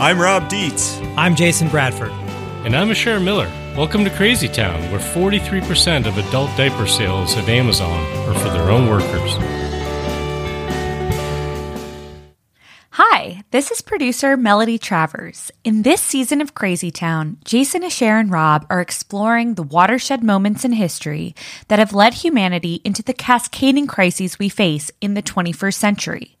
I'm Rob Dietz. I'm Jason Bradford. And I'm Asher Miller. Welcome to Crazy Town, where 43% of adult diaper sales at Amazon are for their own workers. Hi, this is producer Melody Travers. In this season of Crazy Town, Jason, Asher, and Rob are exploring the watershed moments in history that have led humanity into the cascading crises we face in the 21st century.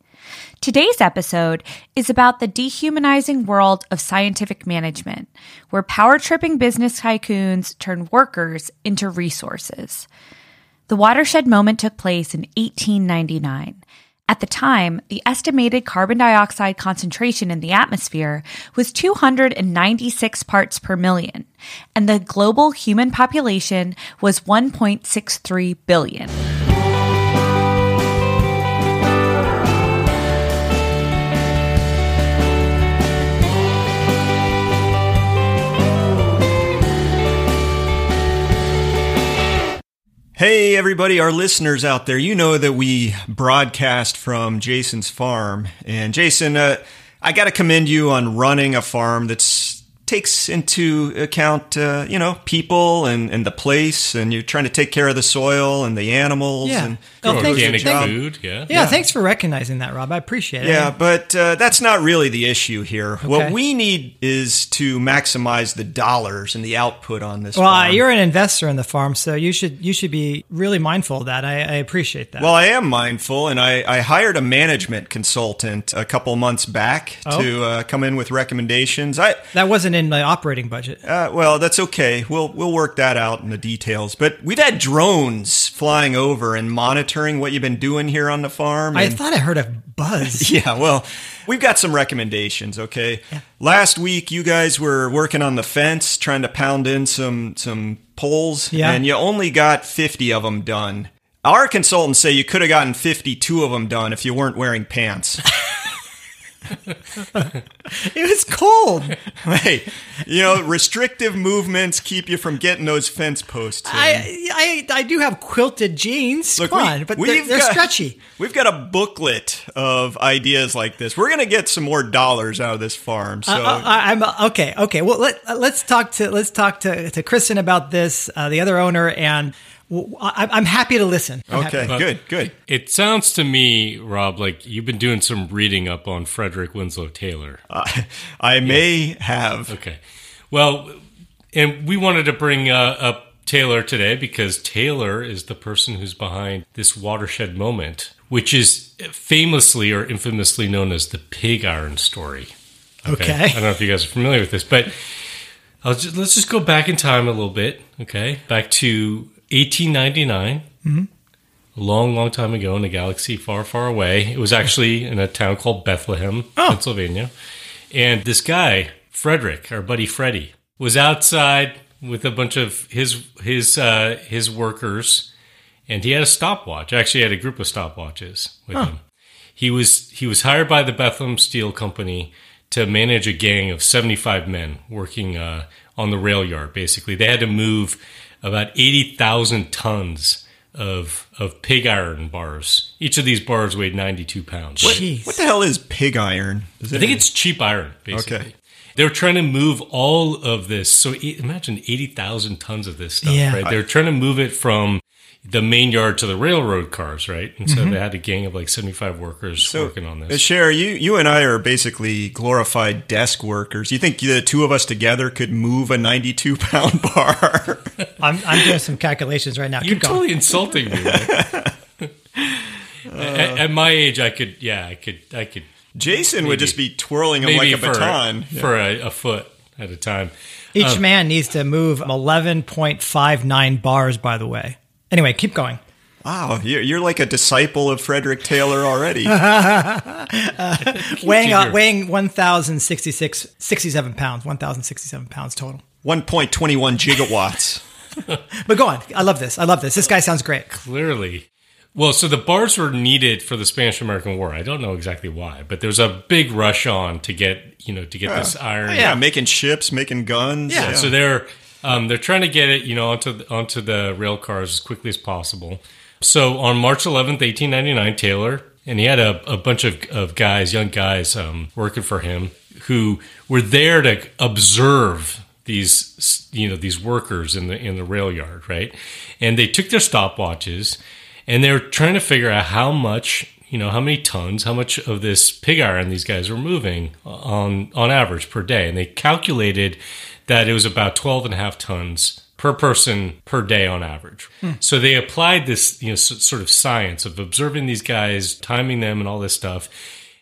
Today's episode is about the dehumanizing world of scientific management, where power tripping business tycoons turn workers into resources. The watershed moment took place in 1899. At the time, the estimated carbon dioxide concentration in the atmosphere was 296 parts per million, and the global human population was 1.63 billion. Hey, everybody, our listeners out there, you know that we broadcast from Jason's farm. And Jason, uh, I got to commend you on running a farm that's takes into account, uh, you know, people and, and the place, and you're trying to take care of the soil and the animals. Yeah. And Oh, Good thanks- organic thank- food, yeah. Yeah, thanks for recognizing that, Rob. I appreciate it. Yeah, but uh, that's not really the issue here. What we need is to maximize the dollars and the output on this. Well, farm. you're an investor in the farm, so you should you should be really mindful of that. I, I appreciate that. Well, I am mindful, and I, I hired a management consultant a couple months back Oh. to uh, come in with recommendations. I that wasn't in my operating budget. uh, well, that's okay. We'll we'll work that out in the details. But we've had drones flying over and monitoring what you've been doing here on the farm. I thought I heard a buzz. Yeah, well, we've got some recommendations, okay? Last week you guys were working on the fence trying to pound in some some poles Yeah. and you only got 50 of them done. Our consultants say you could have gotten 52 of them done if you weren't wearing pants. It was cold. hey, you know, restrictive movements keep you from getting those fence posts. in. I, I I do have quilted jeans. Look, Come we- on, but they're, they're got- stretchy. We've got a booklet of ideas like this. We're going to get some more dollars out of this farm. So Uh, I, I'm okay. Okay. Well, let, let's talk to let's talk to to Kristen about this, uh, the other owner, and I, I'm happy to listen. I'm happy. okay, good, good. It sounds to me, Rob, like you've been doing some reading up on Frederick Winslow Taylor. I, I may have. Okay. Well, and we wanted to bring uh, up Taylor today because Taylor is the person who's behind this watershed moment, which is famously or infamously known as the pig iron story. Okay. I don't know if you guys are familiar with this, but I'll just, let's just go back in time a little bit. Okay. Back to 1899. A long, long time ago in a galaxy far, far away. It was actually in a town called Bethlehem, Pennsylvania. And this guy, Frederick, our buddy Freddie, was outside with a bunch of his his uh, his workers, and he had a stopwatch. Actually, he had a group of stopwatches with him. He was he was hired by the Bethlehem Steel Company to manage a gang of seventy five men working uh, on the rail yard. Basically, they had to move about eighty thousand tons of of pig iron bars. Each of these bars weighed ninety two pounds. Jeez. What the hell is pig iron? Is I think it's cheap iron, basically. Okay. They're trying to move all of this. So imagine 80,000 tons of this stuff, Yeah. right? They're trying to move it from the main yard to the railroad cars, right? And so mm-hmm. they had a gang of like 75 workers working on Uh, this. Cher, you you and I are basically glorified desk workers. You think the two of us together could move a 92 pound bar? I'm, I'm doing some calculations right now. You're Keep going. totally insulting me. Right? at, uh, at my age, I could, yeah, I could, I could Jason would just be twirling them like a for, baton. for a, a foot at a time. Each um, man needs to move 11.59 bars. By the way. Anyway, keep going. Wow, you're, you're like a disciple of Frederick Taylor already. weighing uh, weighing 1,066 67 pounds. 1,067 pounds total. 1.21 gigawatts. But go on. I love this. I love this. This guy sounds great. Clearly. Well, so the bars were needed for the Spanish American War. I don't know exactly why, but there was a big rush on to get, you know, to get this iron. Yeah, making ships, making guns. Yeah, So they're um, they're trying to get it, you know, onto the, onto the rail cars as quickly as possible. So on March 11th, 1899, Taylor and he had a, a bunch of, of guys, young guys, um, working for him. who were there to observe these you know these workers in the in the rail yard, right? And they took their stopwatches and they were trying to figure out how much you know how many tons, how much of this pig iron these guys were moving on on average per day, and they calculated that it was about 12 and a half tons per person per day on average. Hmm. So they applied this, you know, sort of science of observing these guys, timing them, and all this stuff,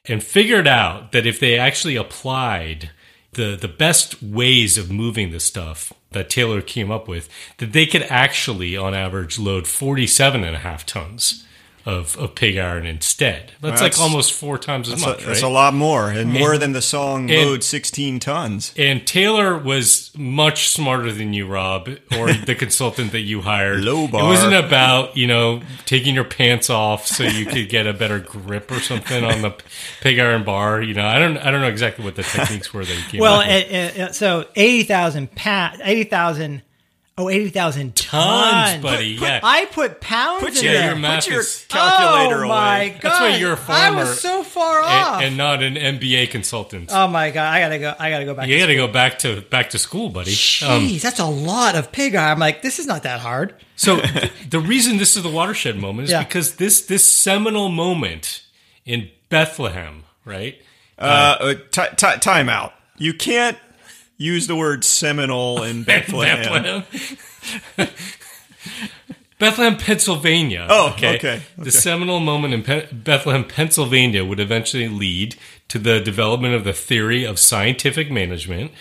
and figured out that if they actually applied the the best ways of moving the stuff that Taylor came up with, that they could actually, on average, load 47 and a half tons of, of pig iron instead. That's, that's like almost four times as much. A, right? That's a lot more, and more than the song and, "Load 16 Tons." And Taylor was much smarter than you, Rob, or the consultant that you hired. Low bar. It wasn't about you know taking your pants off so you could get a better grip or something on the pig iron bar. You know, I don't I don't know exactly what the techniques were that you came well, up with. Well, so eighty thousand pounds, eighty thousand Oh, 80,000 tons, tons, buddy. Put, yeah. I put pounds put in your, there. Put your calculator oh, my away. God. That's why you're a farmer. I was so far off. And, and not an MBA consultant. Oh my God. I got to go. I got to go back. You got to go back to back to school, buddy. Jeez, um, that's a lot of pig iron. I'm like, this is not that hard. So th- the reason this is the watershed moment is Yeah. because this this seminal moment in Bethlehem, right? Uh, uh, ti ti time out. You can't use the word seminal in Bethlehem. Bethlehem. Bethlehem, Pennsylvania. Oh, okay, okay. The seminal moment in Pe- Bethlehem, Pennsylvania would eventually lead to the development of the theory of scientific management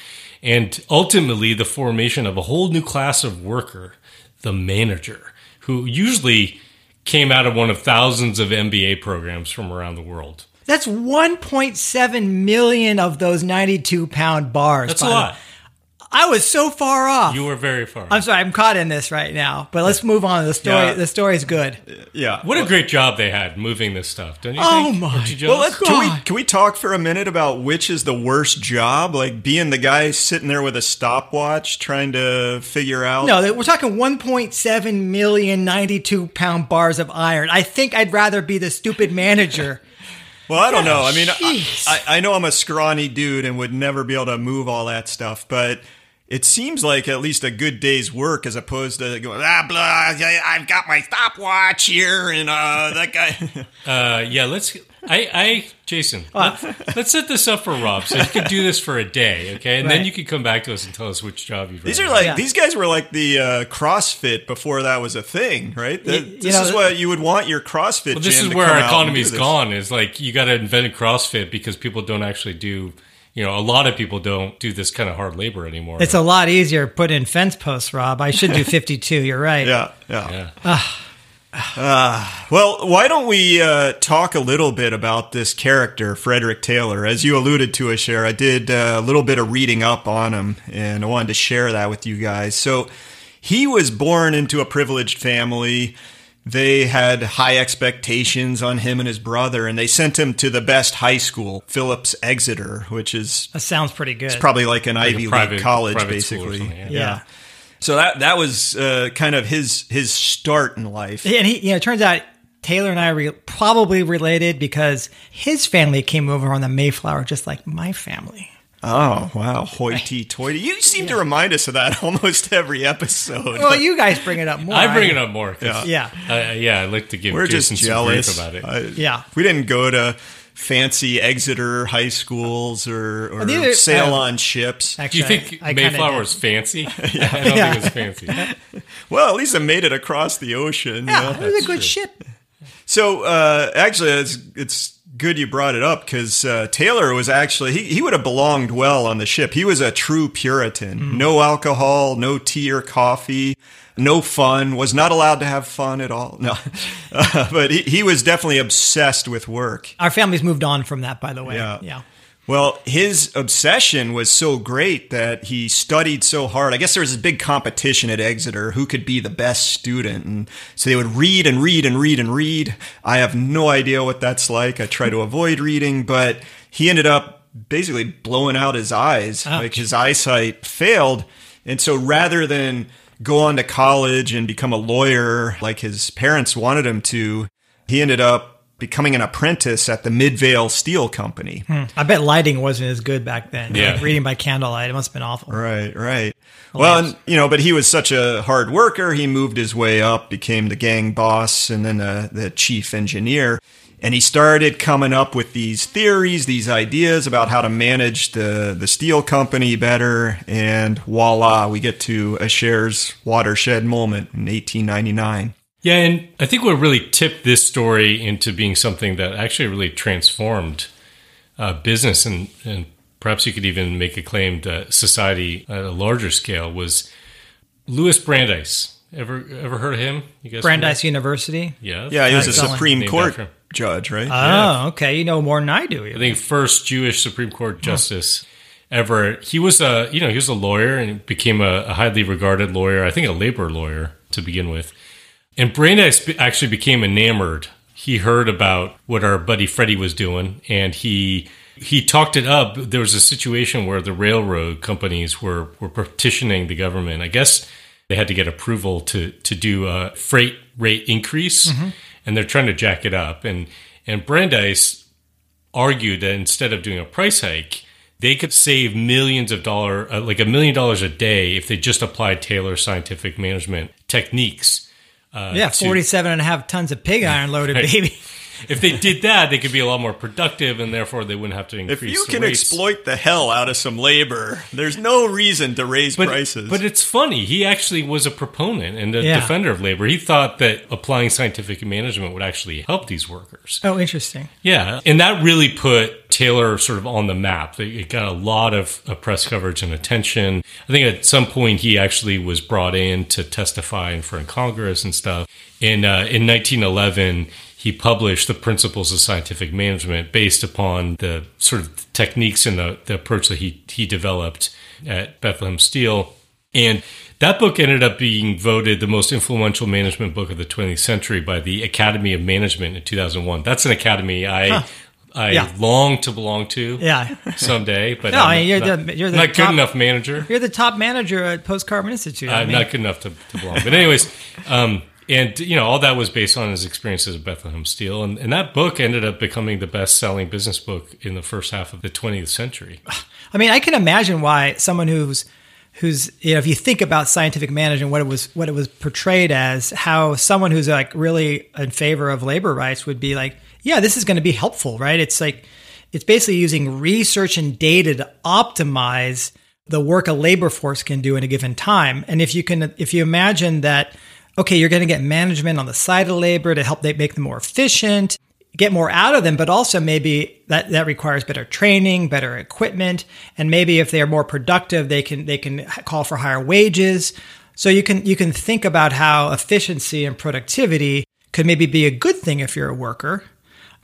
and ultimately the formation of a whole new class of worker, the manager, who usually came out of one of thousands of MBA programs from around the world. That's 1.7 million of those 92 pound bars. That's a by the- lot. I was so far off. You were very far. I'm sorry, I'm caught in this right now. But let's move on. The story. Yeah. The story's good. Yeah. What a great job they had moving this stuff, don't you Oh think? my Aren't Well, let's, can we can we talk for a minute about which is the worst job? Like being the guy sitting there with a stopwatch trying to figure out. No, we're talking 1.7 million 92 pound bars of iron. I think I'd rather be the stupid manager. Well, I don't know. I mean, I, I, I know I'm a scrawny dude and would never be able to move all that stuff, but it seems like at least a good day's work as opposed to going, ah, blah, I've got my stopwatch here and uh, that guy. Uh, yeah, let's. I, I, Jason, let, us set this up for Rob so you could do this for a day, okay? And then you could come back to us and tell us which job you've. These are like Yeah. these guys were like the uh, CrossFit before that was a thing, right? The- you this know, is what you would want your CrossFit. Well, this gym is to where come our out and economy's do this. gone. Is like you got to invent a CrossFit because people don't actually do. You know, a lot of people don't do this kind of hard labor anymore. It's a lot easier to put in fence posts, Rob. I should do 52. You're right. Yeah, yeah. yeah. Well, why don't we uh, talk a little bit about this character, Frederick Taylor? As you alluded to, Asher, I did uh, a little bit of reading up on him, and I wanted to share that with you guys. So, he was born into a privileged family. They had high expectations on him and his brother, and they sent him to the best high school, Phillips Exeter, which is That sounds pretty good. It's probably like an Like Ivy private- League college, private school or basically. something, yeah. Yeah. So that that was uh, kind of his his start in life. and he, you know, it turns out Taylor and I are re- probably related because his family came over on the Mayflower, just like my family. Oh wow, hoity-toity! You seem to remind us of that almost every episode. Well, you guys bring it up more. I bring it up more. 'cause Yeah. I- yeah, I like to give We're Jason just some grief jealous about it. I- Yeah. we didn't go to fancy Exeter high schools or, or neither- sail uh, on ships. Do you think I- I Mayflower did. was fancy? I don't Yeah. think it was fancy. Well, at least I made it across the ocean. you Yeah, it was a good ship. So uh, actually, it's it's good you brought it up because uh, Taylor was actually he, he would have belonged well on the ship. He was a true Puritan. No alcohol, no tea or coffee, no fun. Was not allowed to have fun at all. No, uh, but he, he was definitely obsessed with work. Our family's moved on from that, by the way. Yeah. Yeah. Well, his obsession was so great that he studied so hard. I guess there was this big competition at Exeter who could be the best student. And so they would read and read and read and read. I have no idea what that's like. I try to avoid reading, but he ended up basically blowing out his eyes. Like his eyesight failed. And so rather than go on to college and become a lawyer like his parents wanted him to, he ended up becoming an apprentice at the Midvale Steel Company. I bet lighting wasn't as good back then. Yeah. Like reading by candlelight, it must have been awful. Right, right. Well, and, you know, but he was such a hard worker. He moved his way up, became the gang boss, and then uh, the chief engineer. And he started coming up with these theories, these ideas about how to manage the, the steel company better. And voila, we get to Asher's watershed moment in 1899. Yeah, and I think what really tipped this story into being something that actually really transformed uh, business and, and perhaps you could even make a claim to society at a larger scale was Louis Brandeis. Ever ever heard of him? You guys Brandeis University. Yeah. Yeah, he was a Supreme Court judge, right? Oh, okay. You know more than I do. I think first Jewish Supreme Court justice ever. He was a you know he was a lawyer and became a, a highly regarded lawyer. I think a labor lawyer to begin with. And Brandeis actually became enamored. He heard about what our buddy Freddie was doing, and he he talked it up. There was a situation where the railroad companies were were petitioning the government. I guess they had to get approval to to do a freight rate increase, and they're trying to jack it up. And and Brandeis argued that instead of doing a price hike, they could save millions of dollar, uh, like a million dollars a day, if they just applied Taylor scientific management techniques. Uh, Yeah, to- 47 and a half tons of pig iron loaded, Right. baby. If they did that, they could be a lot more productive, and therefore they wouldn't have to increase. If increase. you the can rates. exploit the hell out of some labor, there's no reason to raise but, prices. But it's funny. He actually was a proponent and a Yeah. defender of labor. He thought that applying scientific management would actually help these workers. Oh, interesting. Yeah, and that really put Taylor sort of on the map. It got a lot of uh, press coverage and attention. I think at some point he actually was brought in to testify in front of Congress and stuff. In uh, in 1911, he published the Principles of Scientific Management based upon the sort of techniques and the, the approach that he he developed at Bethlehem Steel. And that book ended up being voted the most influential management book of the 20th century by the Academy of Management in 2001. That's an academy I I Yeah. long to belong to Yeah. someday, but No, I'm I mean, you're not, the- you're the not good top- enough manager. You're the top manager at Post Carbon Institute. I I'm mean, not good enough to, to belong. But anyways, um, and you know all that was based on his experiences at Bethlehem Steel, and, and that book ended up becoming the best-selling business book in the first half of the 20th century. I mean, I can imagine why someone who's who's you know if you think about scientific management what it was what it was portrayed as how someone who's like really in favor of labor rights would be like yeah this is going to be helpful right? It's like it's basically using research and data to optimize the work a labor force can do in a given time. And if you can if you imagine that okay you're going to get management on the side of labor to help they make them more efficient get more out of them, but also maybe that, that requires better training, better equipment, and maybe if they are more productive, they can they can call for higher wages. So you can you can think about how efficiency and productivity could maybe be a good thing if you're a worker.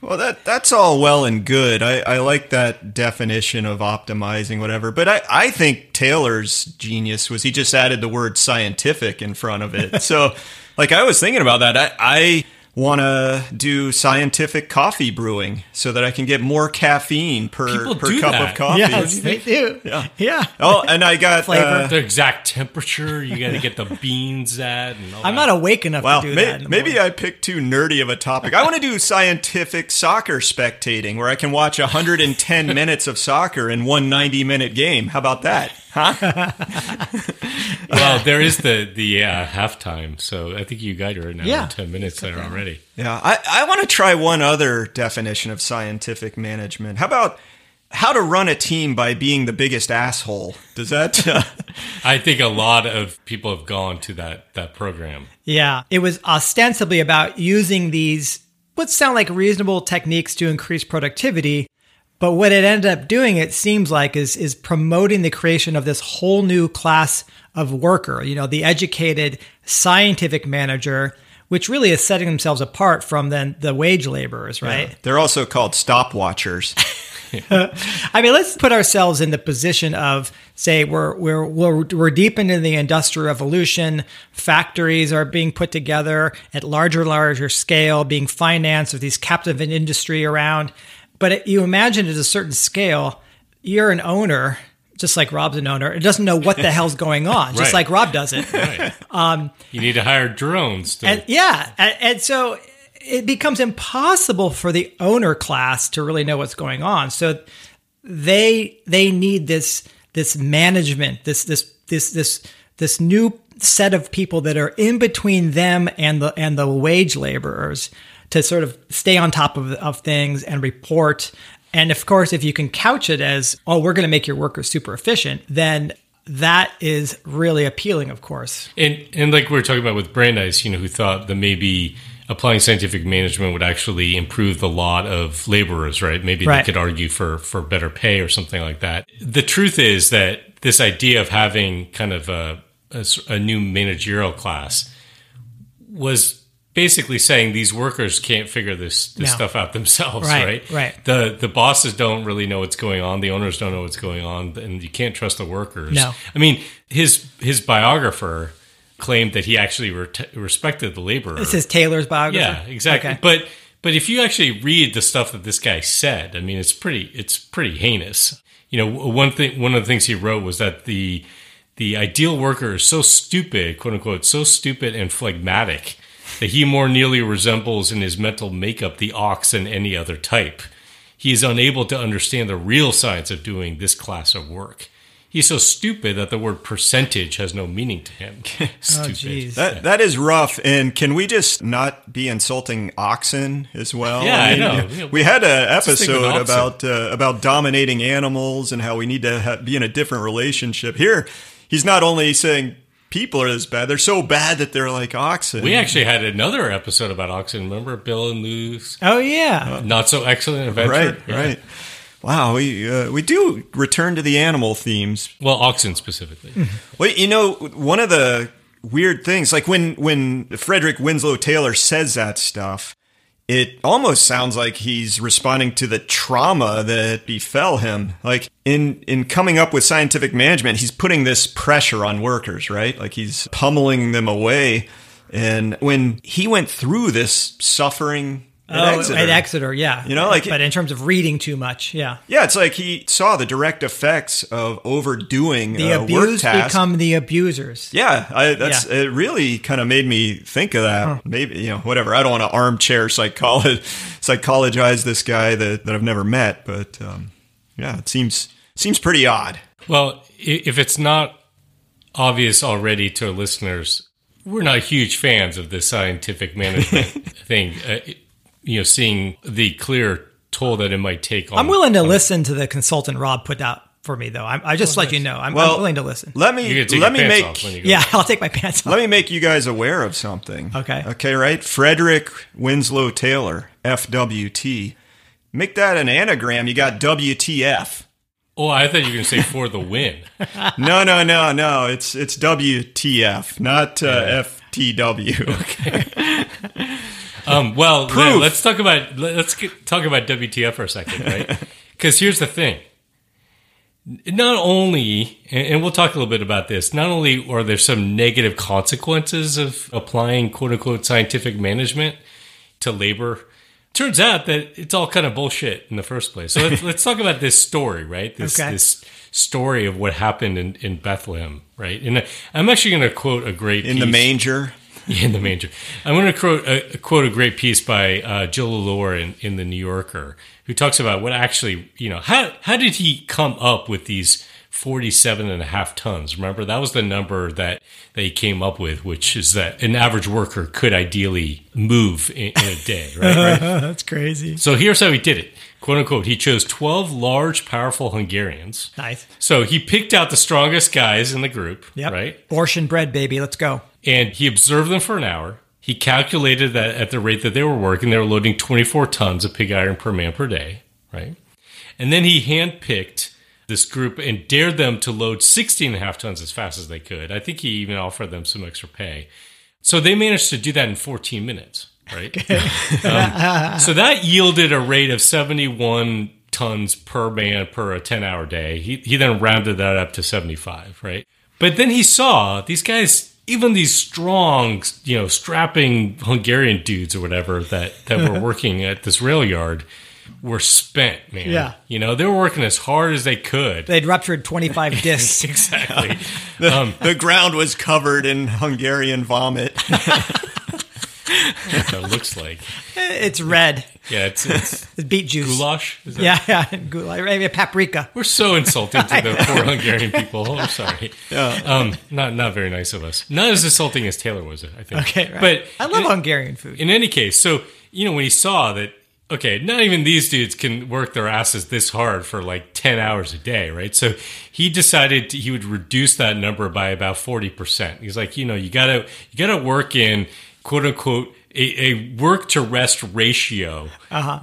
Well, that that's all well and good. I, I like that definition of optimizing whatever. But I, I think Taylor's genius was he just added the word scientific in front of it. so, like I was thinking about that. I, I want to do scientific coffee brewing so that I can get more caffeine per People per cup that. of coffee. Yes, they do. Yeah. yeah. Oh, and I got Flavor. uh, the exact temperature you got to get the beans at. And all I'm that. not awake enough Well, to do may- that. maybe morning. I picked too nerdy of a topic. I want to do scientific soccer spectating where I can watch 110 minutes of soccer in one 90 minute game. How about that? Huh? well, there is the the uh, halftime, so I think you got your now Yeah. ten minutes there already. Yeah. I, I want to try one other definition of scientific management. How about how to run a team by being the biggest asshole? Does that. Uh, I think a lot of people have gone to that that program. Yeah, it was ostensibly about using these what sound like reasonable techniques to increase productivity, but what it ended up doing, it seems like, is is promoting the creation of this whole new class of worker. You know, the educated scientific manager, which really is setting themselves apart from then the wage laborers, right? they're also called stopwatchers. I mean, let's put ourselves in the position of, say, we're we're we're, we're deep into the industrial revolution. Factories are being put together at larger, larger scale, being financed with these captive industry around. But it, you imagine at a certain scale, you're an owner, just like Rob's an owner. It doesn't know what the hell's going on, just like Rob doesn't. Right. Um, you need to hire drones. To, And yeah, and, and so it becomes impossible for the owner class to really know what's going on. So they they need this this management, this this this this this new set of people that are in between them and the and the wage laborers to sort of stay on top of, of things and report. And of course, if you can couch it as, oh, we're going to make your workers super efficient, then that is really appealing, of course. And and like we were talking about with Brandeis, you know, who thought that maybe applying scientific management would actually improve the lot of laborers, right? Maybe Right. they could argue for for better pay or something like that. The truth is that this idea of having kind of a a new managerial class was basically saying these workers can't figure this this No. stuff out themselves, Right, right? right. The the bosses don't really know what's going on. The owners don't know what's going on, and you can't trust the workers. No. I mean, his his biographer claimed that he actually re- respected the laborer. This is Taylor's biography. yeah, exactly. Okay. But but if you actually read the stuff that this guy said, I mean, it's pretty it's pretty heinous. You know, one thing one of the things he wrote was that the the ideal worker is so stupid, quote unquote, so stupid and phlegmatic that he more nearly resembles in his mental makeup the ox than any other type. He is unable to understand the real science of doing this class of work. He's so stupid that the word percentage has no meaning to him. Oh, Stupid. geez. That that is rough. And can we just not be insulting oxen as well? Yeah, I know. Yeah, We had an episode about uh, about dominating animals and how we need to ha- be in a different relationship. Here, he's not only saying people are this bad; they're so bad that they're like oxen. We actually had another episode about oxen. Remember Bill and Lou's Oh yeah. not so excellent adventure? right, Yeah. right. Wow, we uh, we do return to the animal themes Well, oxen specifically. Well, you know, one of the weird things, like when when Frederick Winslow Taylor says that stuff, it almost sounds like he's responding to the trauma that befell him. Like in in coming up with scientific management, he's putting this pressure on workers, right? Like he's pummeling them away. And when he went through this suffering at oh, Exeter, at Exeter, yeah. You know, like- but in terms of reading too much, yeah. yeah, it's like he saw the direct effects of overdoing The uh, work abused become the abusers. Yeah, I, that's Yeah. it. Really, kind of made me think of that. Maybe you know, whatever. I don't want to armchair psychology psychologize this guy that, that I've never met, but um, yeah, it seems seems pretty odd. Well, if it's not obvious already to our listeners, we're not huge fans of this scientific management thing. Uh, it- you know, seeing the clear toll that it might take on. I'm willing to listen to the consultant Rob put out for me, though. I, I just let you know. I'm, I'm willing to listen. Let me let me make off when yeah, I'll take my pants off. let me make you guys aware of something. Okay. Okay, right. Frederick Winslow Taylor, FWT. Make that an anagram. You got WTF. Oh, I thought you were going to say for the win. No, no, no, no. It's it's WTF, not uh, FTW. Um, well, then let's talk about let's get, talk about WTF for a second, right? Because here's the thing: not only, and we'll talk a little bit about this. Not only are there some negative consequences of applying "quote unquote" scientific management to labor. Turns out that it's all kind of bullshit in the first place. So let's, let's talk about this story, right? This Okay. this story of what happened in, in Bethlehem, right? And I'm actually going to quote a great In the piece- in the manger. I'm going to quote a, quote a great piece by uh, Jill Lepore in, in the New Yorker, who talks about what actually, you know, how how did he come up with these 47 and a half tons? Remember, that was the number that they came up with, which is that an average worker could ideally move in, in a day, right? right? That's crazy. So here's how he did it. Quote unquote, he chose 12 large, powerful Hungarians. Nice. So he picked out the strongest guys in the group, Yep. right? Borscht bread, baby. Let's go. and he observed them for an hour. He calculated that at the rate that they were working, they were loading 24 tons of pig iron per man per day, right? And then he handpicked this group and dared them to load 16 and a half tons as fast as they could. I think he even offered them some extra pay. So they managed to do that in 14 minutes, right? Um, so that yielded a rate of 71 tons per man per a 10 hour day. He, he then rounded that up to 75, right? But then he saw these guys, even these strong, you know, strapping Hungarian dudes or whatever that, that were working at this rail yard were spent, man. Yeah. You know, they were working as hard as they could. They'd ruptured 25 discs. exactly. The, the ground was covered in Hungarian vomit. That looks like. It's red. Yeah, it's, it's It's beet juice. goulash. Is that- Yeah, yeah. Goulash. Maybe a paprika. We're so insulting to the poor Hungarian people. Oh, I'm sorry. Um, not not very nice of us. Not as insulting as Taylor was, I think. Okay, right. But I love in, Hungarian food. in any case, so you know when he saw that, okay, not even these dudes can work their asses this hard for like ten hours a day, right? So he decided to, he would reduce that number by about forty percent. He's like, you know, you gotta you gotta work in quote unquote. A, a work to rest ratio,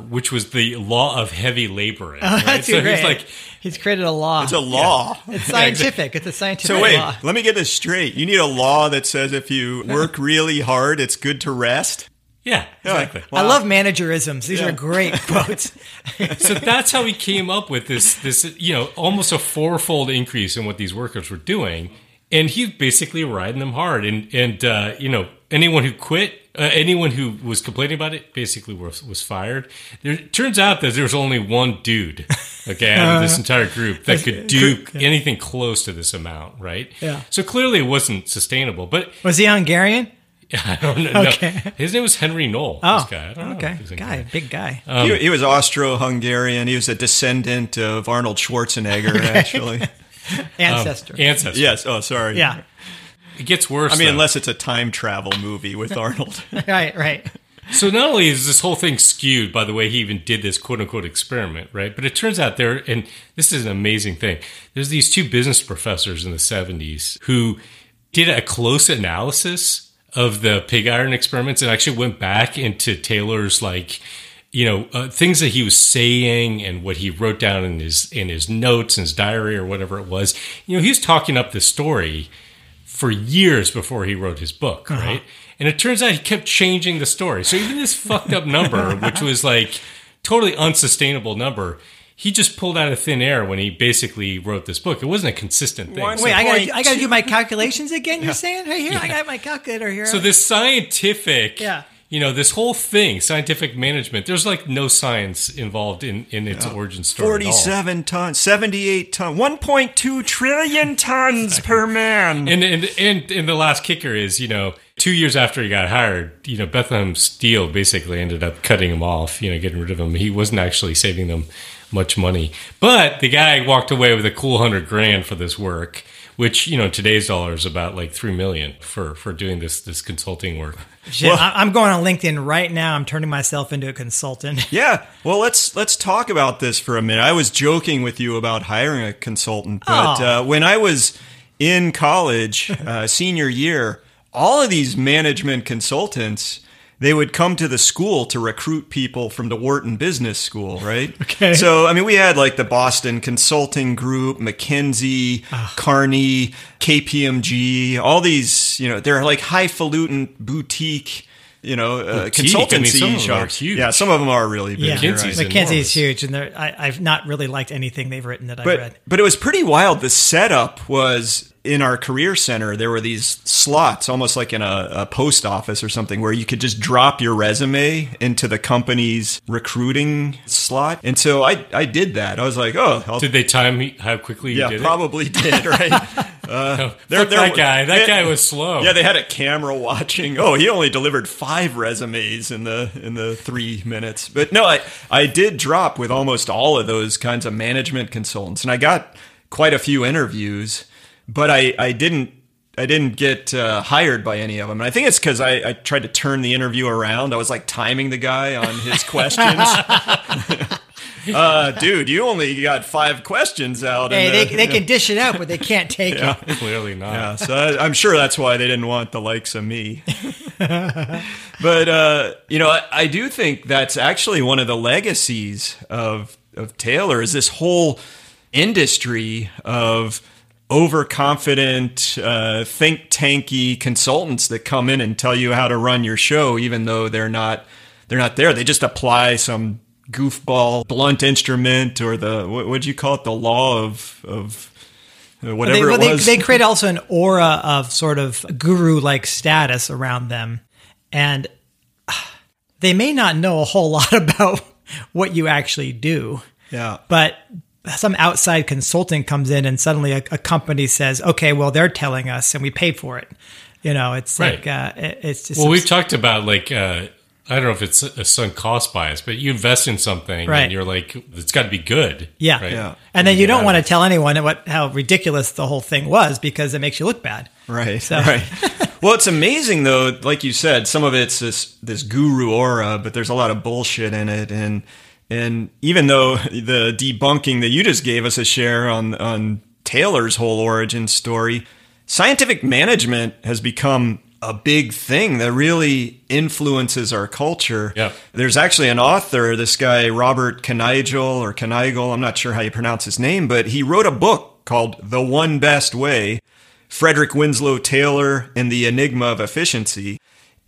which was the law of heavy laboring. right? Uh-huh. So great. he's like, He's created a law. It's a law. It's scientific. It's a scientific So wait, law. let me get this straight. You need a law that says if you work really hard, it's good to rest. yeah, exactly. I love managerisms. These are great quotes. so that's how he came up with this this you know almost a fourfold increase in what these workers were doing and he's basically riding them hard and and uh, you know anyone who quit uh, anyone who was complaining about it basically was, was fired there turns out that there's only one dude okay out of this entire group that could do anything close to this amount right Yeah. so clearly it wasn't sustainable but Was he Hungarian? I don't know Okay. no. his name was Henry Noll Oh, this guy I don't okay. if Guy, big guy. he, he was Austro-Hungarian. He was a descendant of Arnold Schwarzenegger, actually. Ancestor. Oh, ancestor yes. Oh, sorry. yeah. it gets worse I mean, though. unless it's a time travel movie with Arnold. Right, right. So not only is this whole thing skewed by the way he even did this quote unquote experiment, right? But it turns out there, and this is an amazing thing. There's these two business professors in the 70s who did a close analysis of the pig iron experiments and actually went back into Taylor's like, you know, uh, things that he was saying and what he wrote down in his in his notes and his diary or whatever it was. You know, he was talking up the story for years before he wrote his book, right? And it turns out he kept changing the story. So even this fucked up number, which was like totally unsustainable number, he just pulled out of thin air when he basically wrote this book. It wasn't a consistent thing. One- So, Wait, I point got I got to do my calculations again. You're saying, hey, here I got my calculator here. so this scientific, Yeah. You know, this whole thing, scientific management, there's like no science involved in, in its origin story. at all. 47 tons, 78 tons, 1.2 trillion tons per man. And, and and and the last kicker is, you know, two years after he got hired, you know, Bethlehem Steel basically ended up cutting him off, you know, getting rid of him. He wasn't actually saving them much money, but the guy walked away with a cool hundred grand for this work, which you know today's dollar is about like three million for for doing this this consulting work. Shit, I- I'm going on LinkedIn right now. I'm turning myself into a consultant. Yeah, well, let's let's talk about this for a minute. I was joking with you about hiring a consultant, but Oh. uh, when I was in college, uh, senior year, all of these management consultants they would come to the school to recruit people from the Wharton Business School, right? Okay. So, I mean, we had like the Boston Consulting Group, McKinsey, Ah. Kearney, KPMG, all these, you know, they're like highfalutin boutique, you know, uh, Boutique? I mean, consultancy some of them are shops. huge. Yeah, some of them are really big. Yeah, McKinsey's right. in- McKinsey is huge, and I, I've not really liked anything they've written that I've But read. but it was pretty wild. The setup was in our career center. There were these slots, almost like in a, a post office or something, where you could just drop your resume into the company's recruiting slot. And so I I did that. I was like, oh, I'll, Did they time how quickly you yeah, did probably did. Right. Uh, oh, it? they're- they're- that guy. That they- guy was slow. Yeah, they had a camera watching. Oh, he only delivered five resumes in the in the three minutes. But no, I I did drop with almost all of those kinds of management consultants, and I got quite a few interviews, but I I didn't. I didn't get uh, hired by any of them. And I think it's because I, I tried to turn the interview around. I was like timing the guy on his questions. uh, dude, you only got five questions out. hey, and, they, uh, they can dish it out, but they can't take it. Clearly not. yeah, so I, I'm sure that's why they didn't want the likes of me. but uh, you know, I, I do think that's actually one of the legacies of of Taylor is this whole industry of overconfident, uh, think tanky consultants that come in and tell you how to run your show, even though they're not they're not there. They just apply some goofball blunt instrument or the what would you call it the law of of uh, whatever they, well, it they, was. they create also an aura of sort of guru like status around them. And ah, they may not know a whole lot about what you actually do. Yeah. But some outside consultant comes in and suddenly a, a company says, okay, well, they're telling us and we pay for it. You know, it's Right. like uh, it- it's just Well, we've talked about like uh, I don't know if it's a sunk cost bias, but you invest in something Right. and you're like, it's got to be good. Yeah. right? Yeah. and then you don't want to tell anyone what how ridiculous the whole thing was because it makes you look bad. Right. So- Right. well, it's amazing though. Like you said, some of it's this this guru aura, but there's a lot of bullshit in it, and and even though the debunking that you just gave us Asher on on Taylor's whole origin story, scientific management has become a big thing that really influences our culture. Yeah. There's actually an author, this guy Robert Knighel or Knighel, I'm not sure how you pronounce his name, but he wrote a book called The One Best Way. Frederick Winslow Taylor and the Enigma of Efficiency.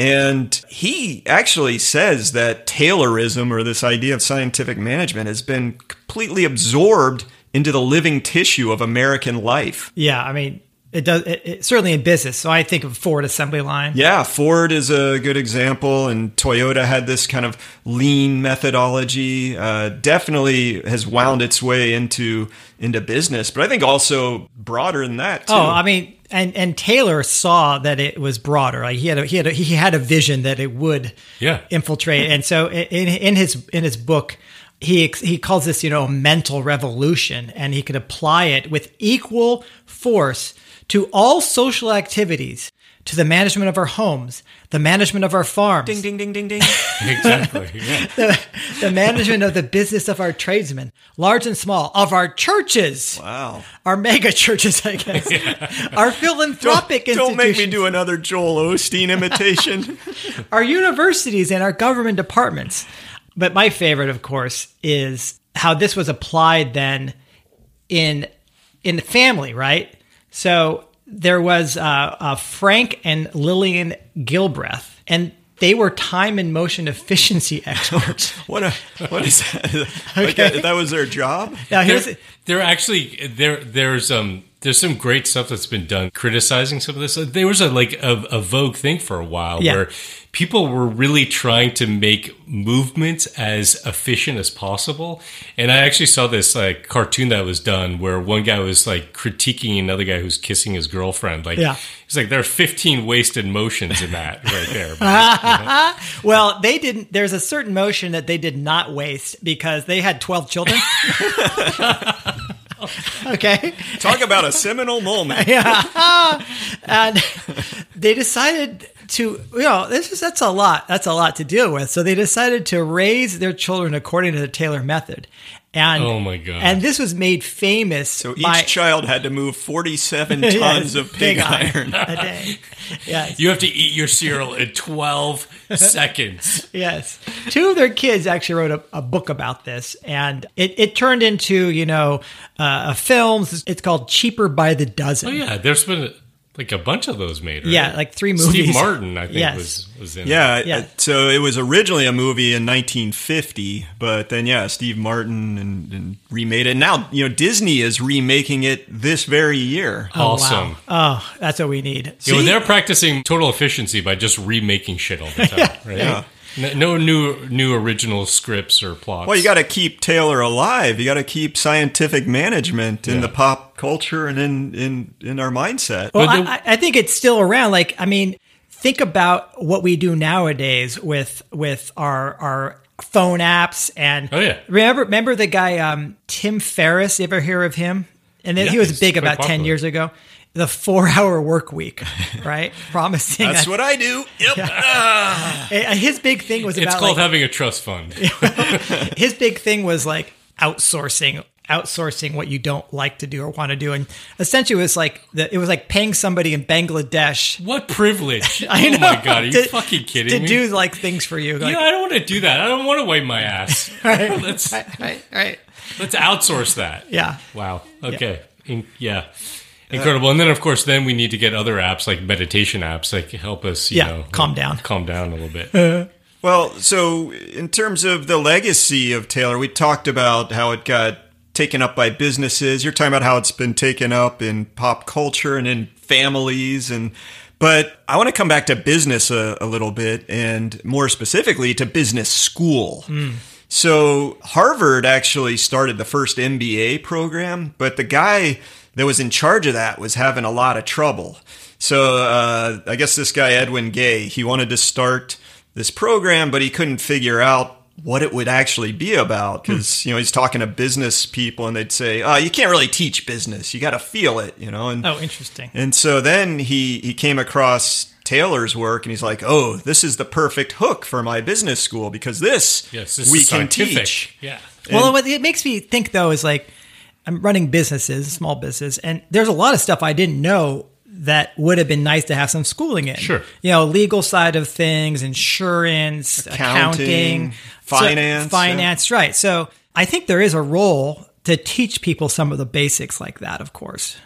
And he actually says that Taylorism, or this idea of scientific management, has been completely absorbed into the living tissue of American life. Yeah, I mean, it does it, it, certainly in business. So I think of Ford assembly line. Yeah, Ford is a good example, and Toyota had this kind of lean methodology. Uh, definitely has wound its way into into business, but I think also broader than that. Too. Oh, I mean, and and Taylor saw that it was broader. Like he had a, he had a, he had a vision that it would Yeah. infiltrate. And so in in his in his book, he he calls this you know a mental revolution, and he could apply it with equal force to all social activities, to the management of our homes, the management of our farms, ding ding ding ding ding. exactly. Yeah. the, the management of the business of our tradesmen, large and small, of our churches. wow. Our mega churches, I guess. Our philanthropic Don't, don't make me do another Joel Osteen imitation. our universities and our government departments. But my favorite, of course, is how this was applied then in in the family, right? So there was uh, uh, Frank and Lillian Gilbreth, and they were time and motion efficiency experts. what a what is that? Like that, that was their job. now here's There, there actually there there's um there's some great stuff that's been done criticizing some of this. There was a like a, a vogue thing for a while Yeah. where people were really trying to make movements as efficient as possible. And I actually saw this like cartoon that was done where one guy was like critiquing another guy who's kissing his girlfriend. Like Yeah. he's like there are 15 wasted motions in that right there. But, well, they didn't. There's a certain motion that they did not waste because they had 12 children. okay. Talk about a seminal moment. yeah. and they decided to you know this is that's a lot that's a lot to deal with. So they decided to raise their children according to the taylor method. And Oh my God. and this was made famous So each by child had to move 47 Yes, tons of pig, iron. a day. Yes. You have to eat your cereal in 12 seconds. yes. Two of their kids actually wrote a, a book about this and it, it turned into you know uh, a film. It's called cheaper by the dozen. Oh yeah, there's been like a bunch of those made. Right? Yeah, like three movies. Steve. Martin, I think, Yes. was was in. Yeah, it. Yeah. so it was originally a movie in 1950, but then yeah, Steve Martin and, and remade it. Now you know Disney is remaking it this very year. Oh, awesome. wow. oh that's what we need You know, See? they're practicing total efficiency by just remaking shit all the time, right? Yeah. No, no new new original scripts or plots. Well, you got to keep Taylor alive. You got to keep scientific management in Yeah. the pop culture and in in in our mindset. Well, the- I, I think it's still around. Like, I mean, think about what we do nowadays with with our our phone apps and. Oh, yeah. Remember, remember the guy um, Tim Ferriss? You ever hear of him? And then Yeah, he was big quite about ten popular. years ago. The four-hour work week, right? Promising. That's that- what I do. Yep. Uh, his big thing was it's about called like, having a trust fund. his big thing was like outsourcing outsourcing what you don't like to do or want to do and essentially it was like the, it was like paying somebody in bangladesh what privilege! I oh know. my god, are you to- fucking kidding me? to me? do like things for you. you know, I don't want to do that. I don't want to wipe my ass. let's right, right, right. let's outsource that. Yeah. Wow. Okay. In, yeah. Incredible. And then, of course, then we need to get other apps like meditation apps that can help us, you Yeah, know, calm down. calm down a little bit. Well, so in terms of the legacy of Taylor, we talked about how it got taken up by businesses. You're talking about how it's been taken up in pop culture and in families and but I want to come back to business a, a little bit and more specifically to business school. Hmm. So Harvard actually started the first MBA program, but the guy that was in charge of that was having a lot of trouble. So uh, I guess this guy Edwin Gay, he wanted to start this program, but he couldn't figure out what it would actually be about because you know he's talking to business people and they'd say, "Oh, you can't really teach business. You got to feel it," you know. And Oh, interesting. and so then he he came across Taylor's work and he's like, "Oh, this is the perfect hook for my business school because this Yes, this we is can scientific. teach." Yeah. Well, what it makes me think though is like I'm running businesses, small business, and there's a lot of stuff I didn't know that would have been nice to have some schooling in. Sure. You know, legal side of things, insurance, Accounting, accounting, so- finance, finance, right. So I think there is a role to teach people some of the basics like that, of course.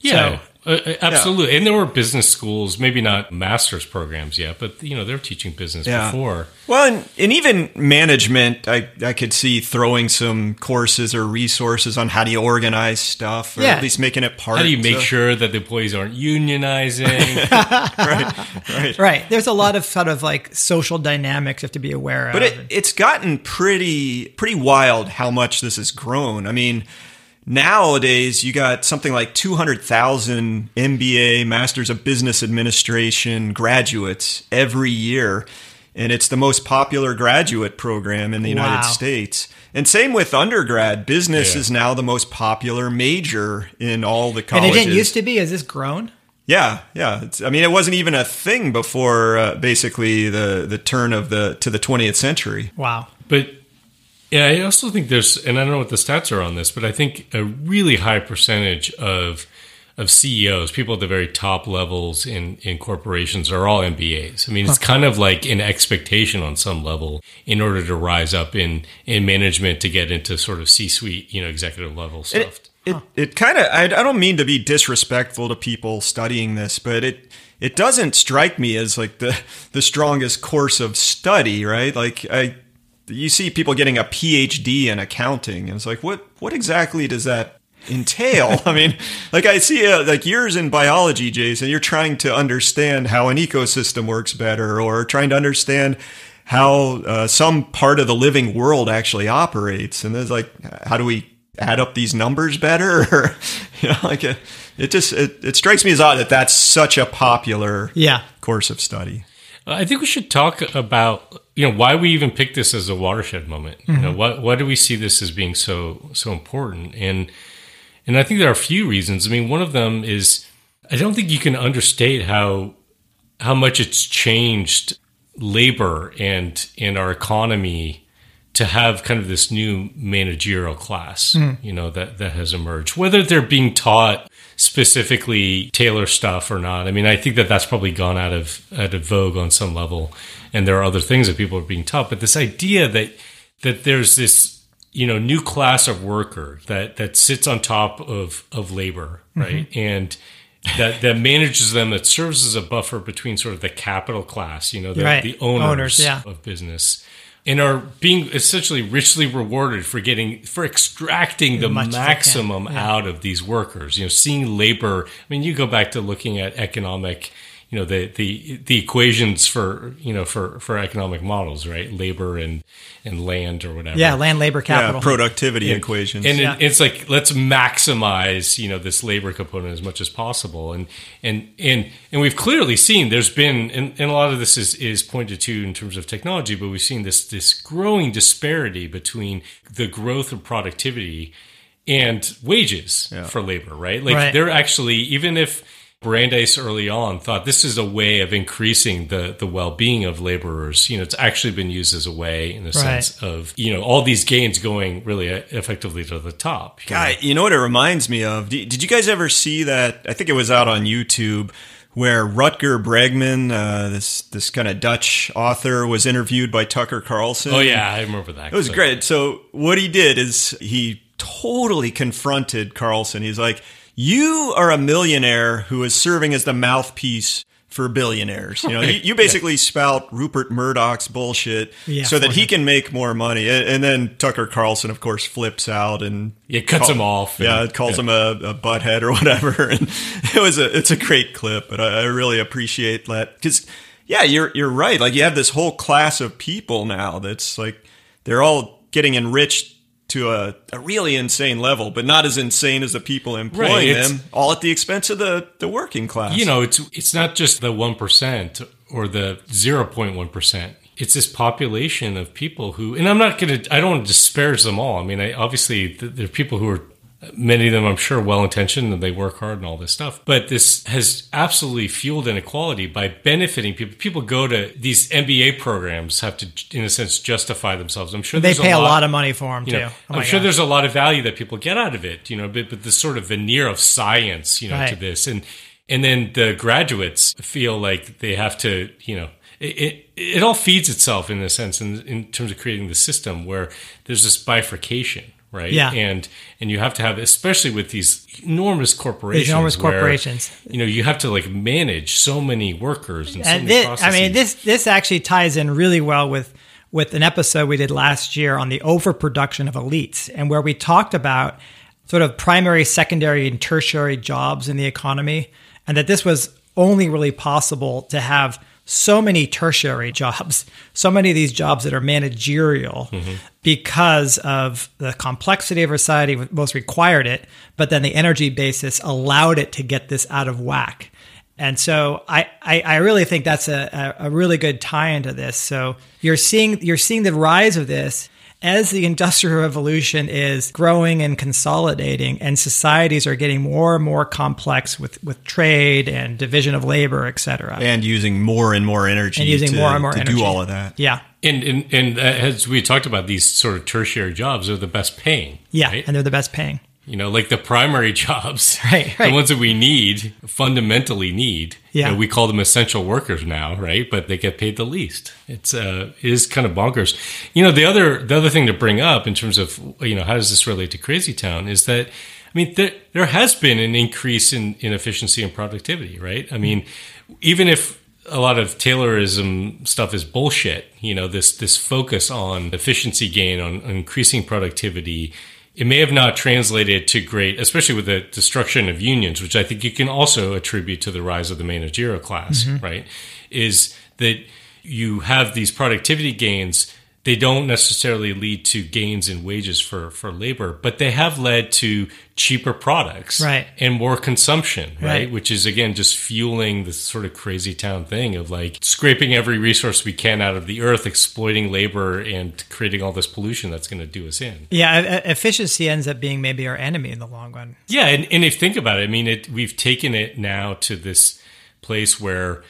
Yeah, So- uh, uh, absolutely. And there were business schools, maybe not master's programs yet, but you know they're teaching business Yeah. before. Well, and, and even management, I, I could see throwing some courses or resources on how do you organize stuff, or Yeah. at least making it part. Of it. How do you make of- sure that the employees aren't unionizing? Right. Right. There's a lot of sort of like social dynamics you have to be aware But of. it, it's gotten pretty pretty wild how much this has grown. I mean, nowadays you got something like 200,000 MBA, Masters of Business Administration graduates every year. And it's the most popular graduate program in the United States. And same with undergrad. Business Yeah. is now the most popular major in all the colleges. and it didn't used to be. Has this grown? Yeah, yeah. It's, I mean, it wasn't even a thing before uh, basically the the turn of the to the 20th century. Wow. But yeah, I also think there's, and I don't know what the stats are on this, but I think a really high percentage of of CEOs, people at the very top levels in in corporations, are all MBAs. I mean, it's kind of like an expectation on some level in order to rise up in in management to get into sort of C suite, you know, executive level stuff. It it, it kind of I, I don't mean to be disrespectful to people studying this, but it it doesn't strike me as like the the strongest course of study, right? Like I you see people getting a PhD in accounting, and it's like what what exactly does that entail? I mean, like I see uh, like yours in biology, Jason. You're trying to understand how an ecosystem works better, or trying to understand how uh, some part of the living world actually operates. And there's like, how do we add up these numbers better? Or, you know, like it, it just it, it strikes me as odd that that's such a popular Yeah. course of study. I think we should talk about you know why we even picked this as a watershed moment. You know, mm-hmm. why why do we see this as being so so important? And and I think there are a few reasons. I mean, one of them is I don't think you can understate how how much it's changed labor and and our economy to have kind of this new managerial class, mm. you know, that that has emerged. Whether they're being taught specifically Taylor stuff or not, I mean, I think that that's probably gone out of out of vogue on some level, and there are other things that people are being taught. But this idea that that there's this you know new class of worker that that sits on top of of labor, mm-hmm. right, and that that manages them, that serves as a buffer between sort of the capital class, you know, the, Right. the owners, Owners, yeah. of business and are being essentially richly rewarded for getting for extracting the much as they maximum out of these workers. You know seeing labor i mean you go back to looking at economic you know the the the equations for you know for for economic models right labor and and land or whatever Yeah. Land, labor, capital. Yeah, productivity equations. and it- Yeah. it's like let's maximize you know this labor component as much as possible and and and and we've clearly seen there's been and, and a lot of this is is pointed to in terms of technology but we've seen this this growing disparity between the growth of productivity and wages for labor right like Right. they're actually even if Brandeis early on thought this is a way of increasing the the well-being of laborers. You know, it's actually been used as a way in the Right. sense of you know all these gains going really effectively to the top. you know? Guy, you know what it reminds me of? Did did you guys ever see that? I think it was out on YouTube where Rutger Bregman, uh, this this kind of Dutch author, was interviewed by Tucker Carlson. Oh yeah, I remember that. It was great. So what he did is he totally confronted Carlson. He's like, "You are a millionaire who is serving as the mouthpiece for billionaires. You know, you, you basically spout Rupert Murdoch's bullshit Yeah, so that he him. can make more money." And, and then Tucker Carlson, of course, flips out and It cuts call- him off. and- yeah, it calls him a, a butthead or whatever. And it was a it's a great clip, but I, I really appreciate that because yeah, you're you're right. Like you have this whole class of people now that's like they're all getting enriched to a, a really insane level, but not as insane as the people employing Right, them, all at the expense of the, the working class. you know, it's it's not just the one percent or the zero point one percent. It's this population of people who, and I'm not going to, I don't want to disparage them all. I mean, I, obviously, th- there are people who are, many of them, I'm sure, well intentioned and they work hard and all this stuff. But this has absolutely fueled inequality by benefiting people. People go to these MBA programs, have to, in a sense, justify themselves. I'm sure They pay a lot of money for them you too. Oh I'm sure God. there's a lot of value that people get out of it, you know, but, but this sort of veneer of science, you know, to this, and and then the graduates feel like they have to, you know, it it, it all feeds itself in a sense, in, in terms of creating the system where there's this bifurcation, right? Yeah. and and you have to have, especially with these enormous corporations, enormous where, corporations. you know, you have to like manage so many workers and so and many this, I mean, this this actually ties in really well with with an episode we did last year on the overproduction of elites, and where we talked about sort of primary, secondary, and tertiary jobs in the economy, and that this was only really possible to have so many tertiary jobs, so many of these jobs that are managerial because of the complexity of our society most required it, but then the energy basis allowed it to get this out of whack. And so I, I, I really think that's a, a really good tie into this. So you're seeing you're seeing the rise of this as the industrial revolution is growing and consolidating and societies are getting more and more complex with, with trade and division of labor, et cetera. and using more and more energy And using to, more and more to energy. do all of that. Yeah. and, and and uh, as we talked about, these sort of tertiary jobs are the best paying. Yeah. right? And they're the best paying. You know, like the primary jobs, Right, right. the ones that we need, fundamentally need. Yeah. You know, we call them essential workers now, right? But they get paid the least. It's uh, it is kind of bonkers. You know, the other the other thing to bring up in terms of you know how does this relate to Crazy Town is that I mean there there has been an increase in in efficiency and productivity, right? I mean, even if a lot of Taylorism stuff is bullshit. You know, this this focus on efficiency gain, on, on increasing productivity, it may have not translated to great, especially with the destruction of unions, which I think you can also attribute to the rise of the managerial class, mm-hmm. right? Is that you have these productivity gains. They don't necessarily lead to gains in wages for, for labor, but they have led to cheaper products Right. and more consumption, right? Right. Which is again just fueling this sort of crazy town thing of like scraping every resource we can out of the earth, exploiting labor, and creating all this pollution that's going to do us in. Yeah. Efficiency ends up being maybe our enemy in the long run. Yeah, and, and if you think about it, I mean, it, we've taken it now to this place where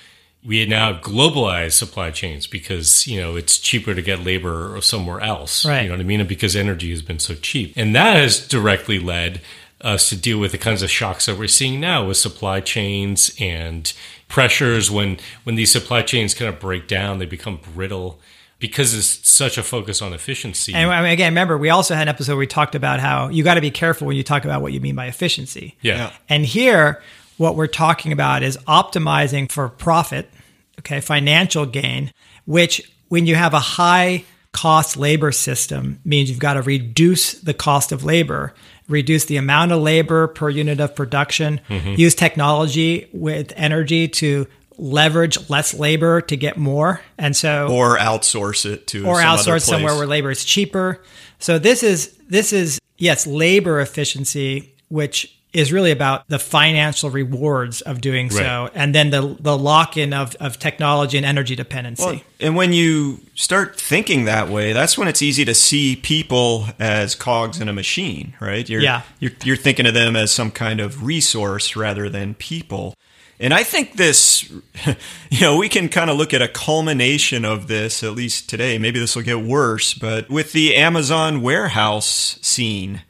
we now have globalized supply chains because you know it's cheaper to get labor somewhere else. Right. You know what I mean? And because energy has been so cheap, and that has directly led us to deal with the kinds of shocks that we're seeing now with supply chains and pressures when when these supply chains kind of break down, they become brittle because it's such a focus on efficiency. And I mean, again, remember, we also had an episode where we talked about how you got to be careful when you talk about what you mean by efficiency. yeah. Yeah. And here, what we're talking about is optimizing for profit, okay, financial gain, which when you have a high cost labor system means you've got to reduce the cost of labor, reduce the amount of labor per unit of production, mm-hmm. use technology with energy to leverage less labor to get more. And so Or outsource it to or some other outsource somewhere where labor is cheaper. So this is this is yes, labor efficiency, which is really about the financial rewards of doing so, and then the the lock in of, of technology and energy dependency. Well, and when you start thinking that way, that's when it's easy to see people as cogs in a machine, right? You're, Yeah. You're, you're thinking of them as some kind of resource rather than people. And I think this, you know, we can kind of look at a culmination of this, at least today. Maybe this will get worse, but with the Amazon warehouse scene,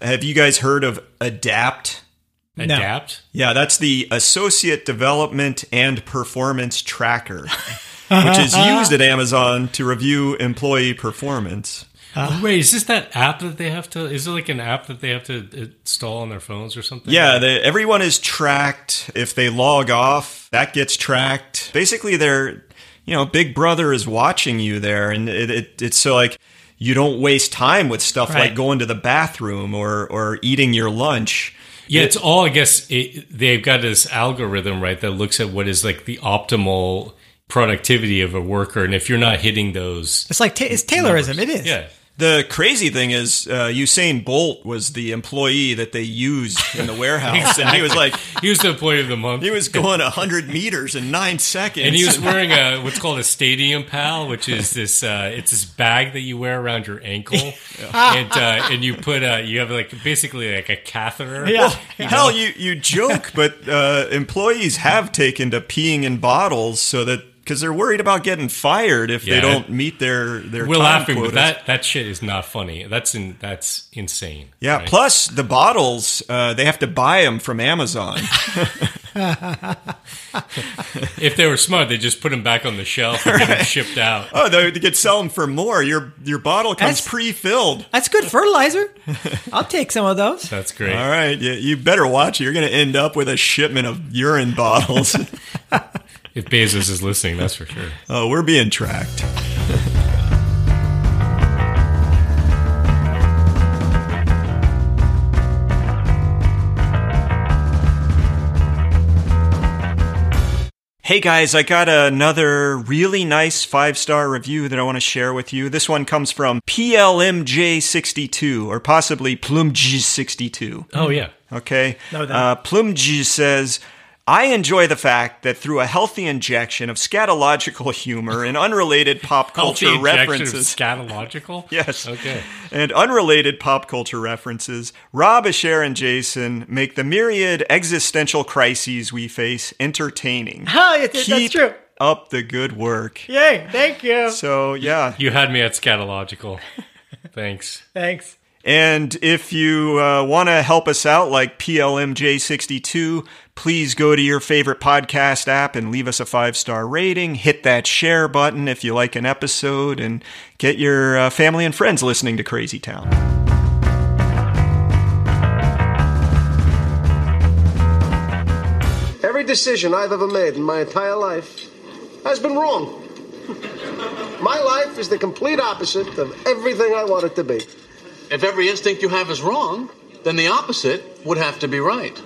have you guys heard of Adapt? Adapt. Yeah, that's the Associate Development and Performance Tracker, which is used at Amazon to review employee performance. Wait, is this that app that they have to? Is it like an app that they have to install on their phones or something? Yeah, the, everyone is tracked. If they log off, that gets tracked. Basically, they're, you know, Big Brother is watching you there, and it, it, it's so like you don't waste time with stuff Right. like going to the bathroom or or eating your lunch. Yeah, it's all. I guess it, they've got this algorithm right that looks at what is like the optimal productivity of a worker, and if you're not hitting those, it's like ta- it's Taylorism. It is. yeah, The crazy thing is, uh, Usain Bolt was the employee that they used in the warehouse, and he was like, He was the employee of the month. he was going hundred meters in nine seconds, and he was wearing a what's called a stadium pal, which is this uh, it's this bag that you wear around your ankle, and uh, and you put uh, you have like basically like a catheter. Yeah. Hell, you you joke, but uh, employees have taken to peeing in bottles so that because they're worried about getting fired if they don't meet their their. We're time laughing, quotas. but that that shit is not funny. That's in that's insane. Yeah. right? Plus the bottles, uh, they have to buy them from Amazon. if they were smart, they just put them back on the shelf and get them shipped out. oh, they, they could sell them for more. Your your bottle comes That's- pre-filled. That's good fertilizer. I'll take some of those. That's great. All right, you, you better watch it. You're going to end up with a shipment of urine bottles. If Bezos is listening, that's for sure. oh, we're being tracked. Hey guys, I got another really nice five star review that I want to share with you. This one comes from PLMJ62 or possibly Plumj62. Oh yeah. Okay. No doubt. uh, Plumj says, I enjoy the fact that through a healthy injection of scatological humor and unrelated pop Healthy culture injection of references. Scatological. Yes. Okay. And unrelated pop culture references, Rob, Asher, and Jason make the myriad existential crises we face entertaining. Oh, yeah, that's Keep true. up the good work. Yay! Thank you. So, yeah. You had me at scatological. Thanks. Thanks. And if you uh, want to help us out, like PLMJ62, please go to your favorite podcast app and leave us a five star rating. Hit that share button if you like an episode, and get your uh, family and friends listening to Crazy Town. Every decision I've ever made in my entire life has been wrong. My life is the complete opposite of everything I want it to be. If every instinct you have is wrong, then the opposite would have to be right.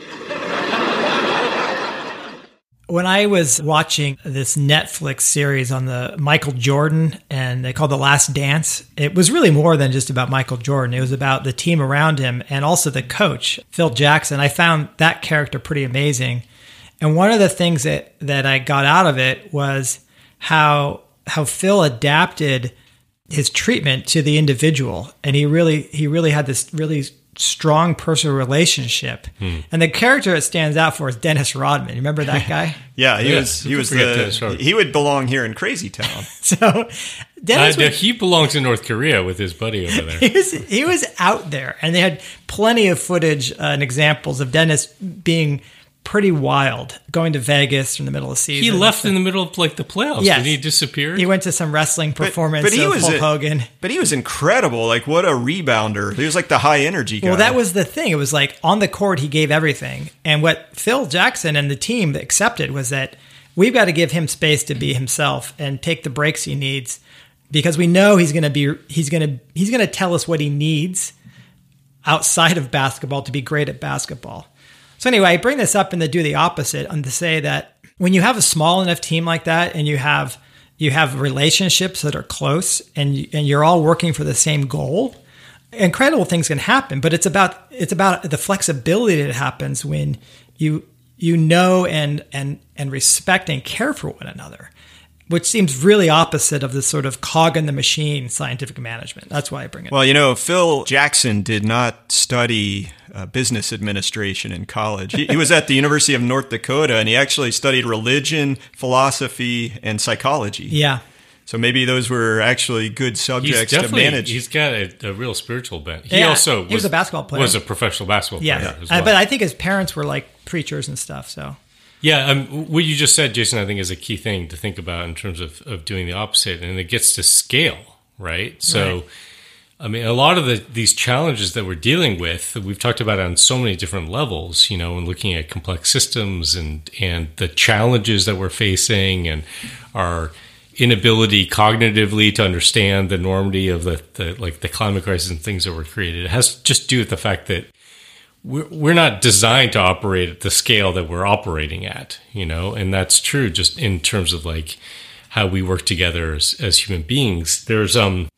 When I was watching this Netflix series on the Michael Jordan and they called The Last Dance, it was really more than just about Michael Jordan. It was about the team around him and also the coach, Phil Jackson. I found that character pretty amazing. And one of the things that, that I got out of it was how how Phil adapted his treatment to the individual and he really he really had this really strong personal relationship and the character that stands out for is dennis rodman remember that guy Yeah, he Yeah, was. He was forget Dennis the. He would belong here in Crazy Town. so Uh, dennis no, was, he belongs in North Korea with his buddy over there. he was he was out there and they had plenty of footage uh, and examples of dennis being pretty wild going to vegas in the middle of the season He left in the middle of like the playoffs. Yes. Did he disappear? he went to some wrestling performance but he of was Hulk a- Hogan. But he was incredible. Like what a rebounder. He was like the high energy guy. Well, that was the thing. It was like on the court, he gave everything. And what Phil Jackson and the team accepted was that we've got to give him space to be himself and take the breaks he needs because we know he's going to be he's going to he's going to tell us what he needs outside of basketball to be great at basketball. So anyway, I bring this up and to do the opposite and to say that when you have a small enough team like that and you have you have relationships that are close and and you're all working for the same goal, incredible things can happen. But it's about it's about the flexibility that happens when you you know and and and respect and care for one another, which seems really opposite of the sort of cog in the machine scientific management. That's why I bring it. up. Well, you know, Phil Jackson did not study uh, business administration in college. He, he was at the University of North Dakota, and he actually studied religion, philosophy, and psychology. Yeah. So maybe those were actually good subjects to manage. he's got a, a real spiritual bent. He Yeah, also he was a basketball player. Was a professional basketball Yeah. player as Uh, well. but I think his parents were like preachers and stuff. So Yeah, um, what you just said, Jason, I think is a key thing to think about in terms of, of doing the opposite, and it gets to scale, right? So, Right. I mean, a lot of the, these challenges that we're dealing with, we've talked about on so many different levels, you know, and looking at complex systems and and the challenges that we're facing, and our inability cognitively to understand the normity of the, the like the climate crisis and things that were created. It has just to just do with the fact that we're, we're not designed to operate at the scale that we're operating at, you know, and that's true just in terms of like how we work together as, as human beings. There's um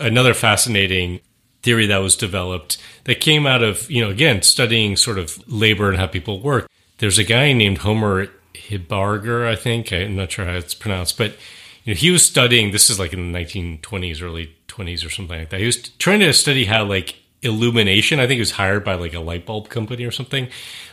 another fascinating theory that was developed that came out of, you know, again, studying sort of labor and how people work. There's a guy named Homer Hibarger, I think. I'm not sure how it's pronounced, but you know, he was studying, this is like in the 1920s, early 20s or something like that. He was trying to study how like illumination, I think he was hired by like a light bulb company or something,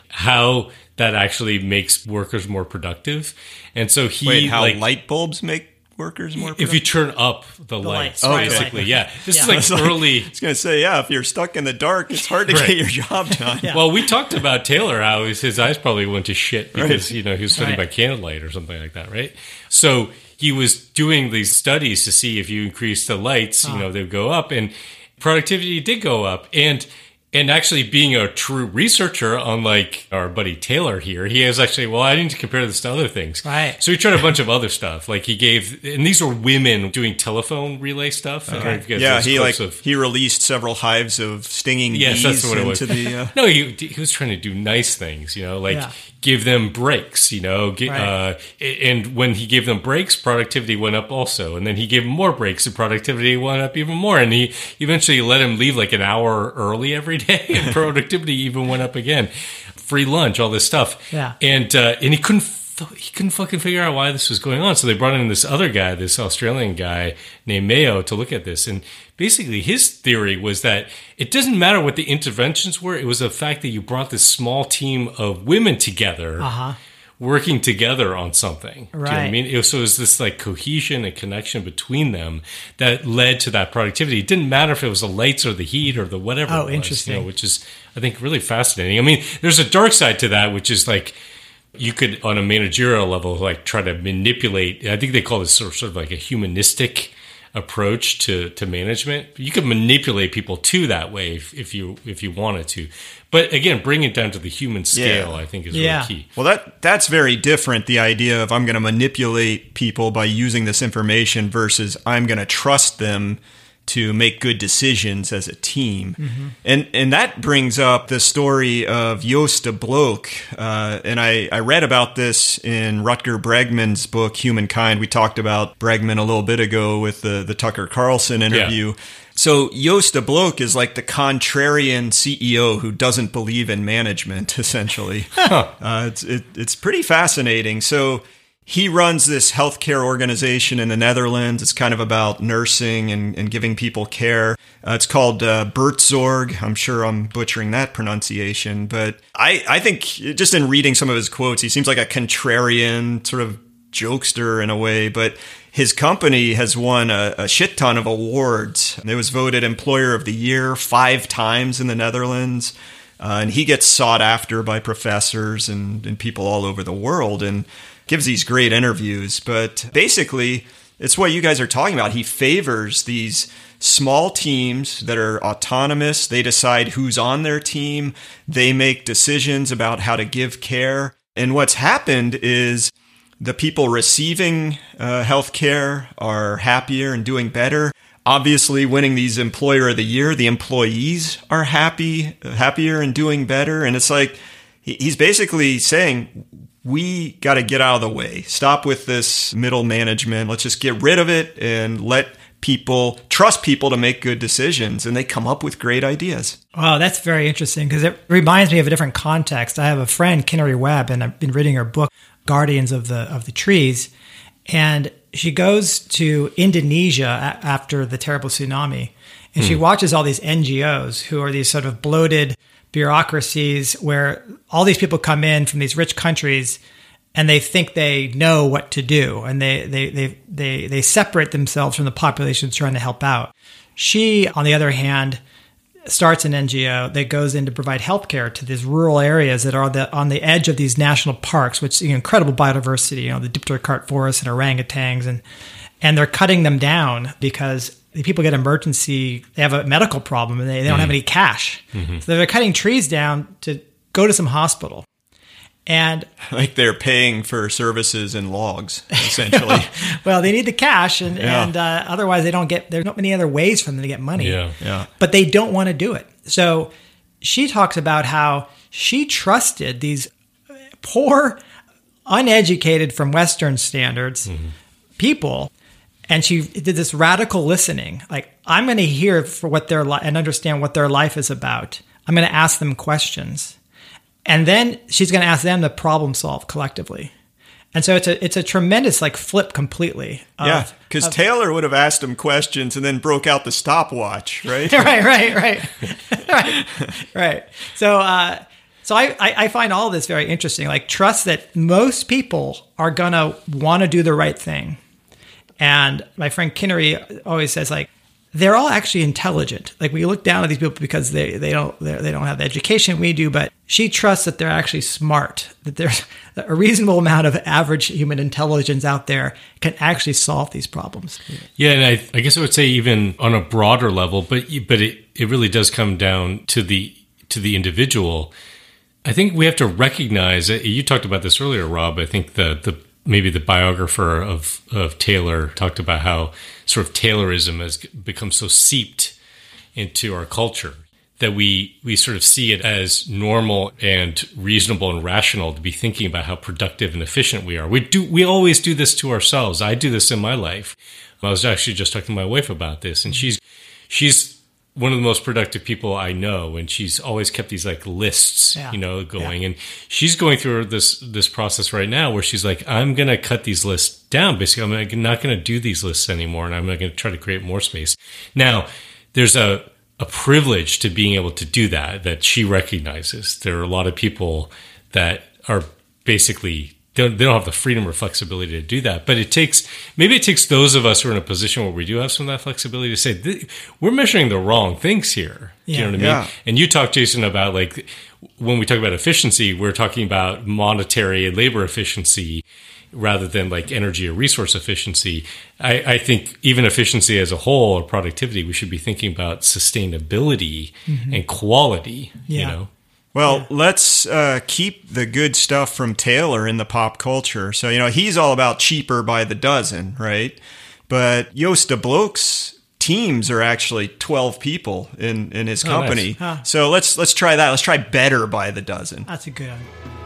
how that actually makes workers more productive. And so he Wait, how like, light bulbs make workers more productive? if you turn up the, lights, lights, right, basically, right. yeah. This Yeah. is like early. I was going to say, yeah, if you're stuck in the dark, it's hard to Right. get your job done. Yeah. Well, we talked about Taylor how his, his eyes probably went to shit because Right. you know he was studying Right. by candlelight or something like that, right? So he was doing these studies to see if you increase the lights, you ah. know, they would go up, and productivity did go up, and and actually being a true researcher, unlike our buddy Taylor here, he is actually well, I need to compare this to other things, Right. So he tried a bunch of other stuff, like he gave, and these were women doing telephone relay stuff. I don't know if you guys Yeah, he like of- he released several hives of stinging Yes, bees that's what it was. into the. Uh, no, he he was trying to do nice things, you know, like Yeah. Give them breaks, you know, gi- Right. uh, and when he gave them breaks, productivity went up also, and then he gave them more breaks, and productivity went up even more, and he eventually let him leave like an hour early every day, and productivity even went up again. Free lunch, all this stuff, Yeah. and uh, and he couldn't. He couldn't fucking figure out why this was going on, so they brought in this other guy, this Australian guy named Mayo, to look at this. And basically, his theory was that it doesn't matter what the interventions were; it was the fact that you brought this small team of women together, uh-huh. working together on something. Do you know I mean? It was, so it was this like cohesion and connection between them that led to that productivity. It didn't matter if it was the lights or the heat or the whatever. Oh, was, you interesting. know, which is I think really fascinating. I mean, there's a dark side to that, which is like you could on a managerial level like try to manipulate. I think they call this sort of, sort of like a humanistic approach to to management. You could manipulate people to that way if, if you if you wanted to. But again, bring it down to the human scale. Yeah. I think is Yeah. really key. well, that that's very different. The idea of I'm going to manipulate people by using this information versus I'm going to trust them to make good decisions as a team, and and that brings up the story of Joost de Blok. Uh, and I I read about this in Rutger Bregman's book Humankind. We talked about Bregman a little bit ago with the the Tucker Carlson interview. So Joost de Blok is like the contrarian CEO who doesn't believe in management, essentially. Uh, it's it, it's pretty fascinating. So he runs this healthcare organization in the Netherlands. It's kind of about nursing and, and giving people care. Uh, it's called uh, Buurtzorg. I'm sure I'm butchering that pronunciation, but I, I think just in reading some of his quotes, he seems like a contrarian sort of jokester in a way, but his company has won a, a shit ton of awards. It was voted Employer of the Year five times in the Netherlands. Uh, and he gets sought after by professors and, and people all over the world and gives these great interviews. But basically, it's what you guys are talking about. He favors these small teams that are autonomous. They decide who's on their team, they make decisions about how to give care. And what's happened is the people receiving uh, health care are happier and doing better. Obviously, winning these employer of the year, the employees are happy, happier and doing better. And it's like he's basically saying, we got to get out of the way. Stop with this middle management. Let's just get rid of it and let people trust people to make good decisions. And they come up with great ideas. Wow, that's very interesting because it reminds me of a different context. I have a friend, Kinari Webb, and I've been reading her book, Guardians of the of the Trees, and she goes to Indonesia a- after the terrible tsunami, and she hmm. watches all these NGOs who are these sort of bloated bureaucracies where all these people come in from these rich countries and they think they know what to do and they they they they, they separate themselves from the population trying to help out. She, on the other hand, starts an NGO that goes in to provide healthcare to these rural areas that are the, on the edge of these national parks, which you know, incredible biodiversity, you know, the dipterocarp forest and orangutans, and and they're cutting them down because people get emergency, they have a medical problem and they, they don't have mm. any cash, mm-hmm. so they're cutting trees down to go to some hospital. And Like they're paying for services and logs, essentially. well, they need the cash, and, Yeah. and uh, otherwise they don't get. There's not many other ways for them to get money. Yeah. Yeah. but they don't want to do it. So she talks about how she trusted these poor, uneducated from Western standards mm-hmm. people, and she did this radical listening. Like, I'm going to hear for what their li- and understand what their life is about. I'm going to ask them questions, and then she's going to ask them to problem solve collectively. And so it's a it's a tremendous like flip completely. of- Yeah, because Taylor would have asked him questions and then broke out the stopwatch, right? right, right, right, right, right. So, uh, so I, I, I find all this very interesting. Like, trust that most people are gonna want to do the right thing. And my friend Kinari always says, like, they're all actually intelligent. Like, we look down at these people because they they don't they're- don't have the education we do, but she trusts that they're actually smart. That there's a reasonable amount of average human intelligence out there can actually solve these problems. Yeah, and I, I guess I would say even on a broader level, but but it, it really does come down to the to the individual. I think we have to recognize. You talked about this earlier, Rob. I think the the maybe the biographer of of Taylor talked about how sort of Taylorism has become so seeped into our culture that we we sort of see it as normal and reasonable and rational to be thinking about how productive and efficient we are. We do we always do this to ourselves. I do this in my life. I was actually just talking to my wife about this, and she's she's one of the most productive people I know, and she's always kept these like lists, Yeah. you know, going. And she's going through this this process right now where she's like, I'm gonna cut these lists down. Basically, I'm like, not gonna do these lists anymore, and I'm not gonna try to create more space. Now, there's a a privilege to being able to do that that she recognizes. There are a lot of people that are basically don't, they don't have the freedom or flexibility to do that. But it takes maybe it takes those of us who are in a position where we do have some of that flexibility to say we're measuring the wrong things here. Do you know what I mean? Yeah. And you talked, Jason, about like when we talk about efficiency, we're talking about monetary and labor efficiency rather than like energy or resource efficiency. I, I think even efficiency as a whole or productivity, we should be thinking about sustainability mm-hmm. and quality. You know, Well, let's uh, keep the good stuff from Taylor in the pop culture. So, you know, he's all about cheaper by the dozen, right? But Joost de Blok's teams are actually 12 people in, in his Oh, company. nice. Huh. So let's let's try that. Let's try better by the dozen. That's a good one.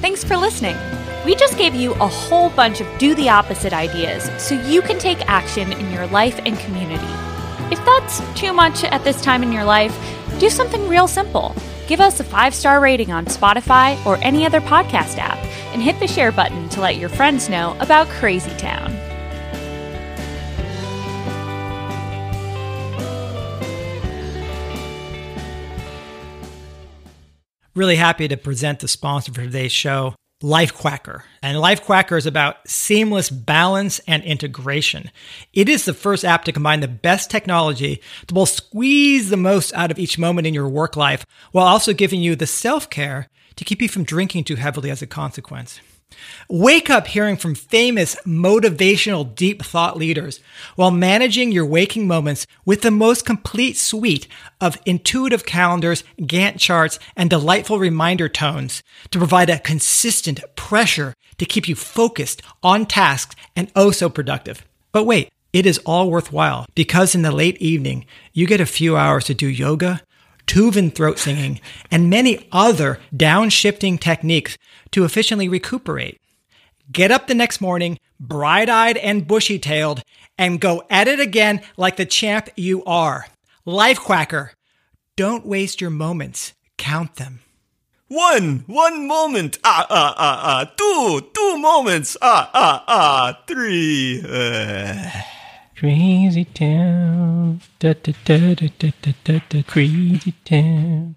Thanks for listening. We just gave you a whole bunch of do the opposite ideas so you can take action in your life and community. If that's too much at this time in your life, do something real simple. Give us a five star rating on Spotify or any other podcast app and hit the share button to let your friends know about Crazy Town. Really happy to present the sponsor for today's show, Life Quacker. And Life Quacker is about seamless balance and integration. It is the first app to combine the best technology to both squeeze the most out of each moment in your work life while also giving you the self care to keep you from drinking too heavily as a consequence. Wake up hearing from famous motivational deep thought leaders while managing your waking moments with the most complete suite of intuitive calendars, Gantt charts, and delightful reminder tones to provide a consistent pressure to keep you focused, on tasks and oh so productive. But wait, it is all worthwhile because in the late evening, you get a few hours to do yoga, Tuvan throat singing, and many other downshifting techniques to efficiently recuperate. Get up the next morning, bright eyed and bushy tailed, and go at it again like the champ you are. Life Quacker. Don't waste your moments, count them. One, one moment. Ah, ah, ah, ah. Two, two moments. Ah, ah, ah. Three. Uh. Crazy town, da da da da da da da, da crazy town.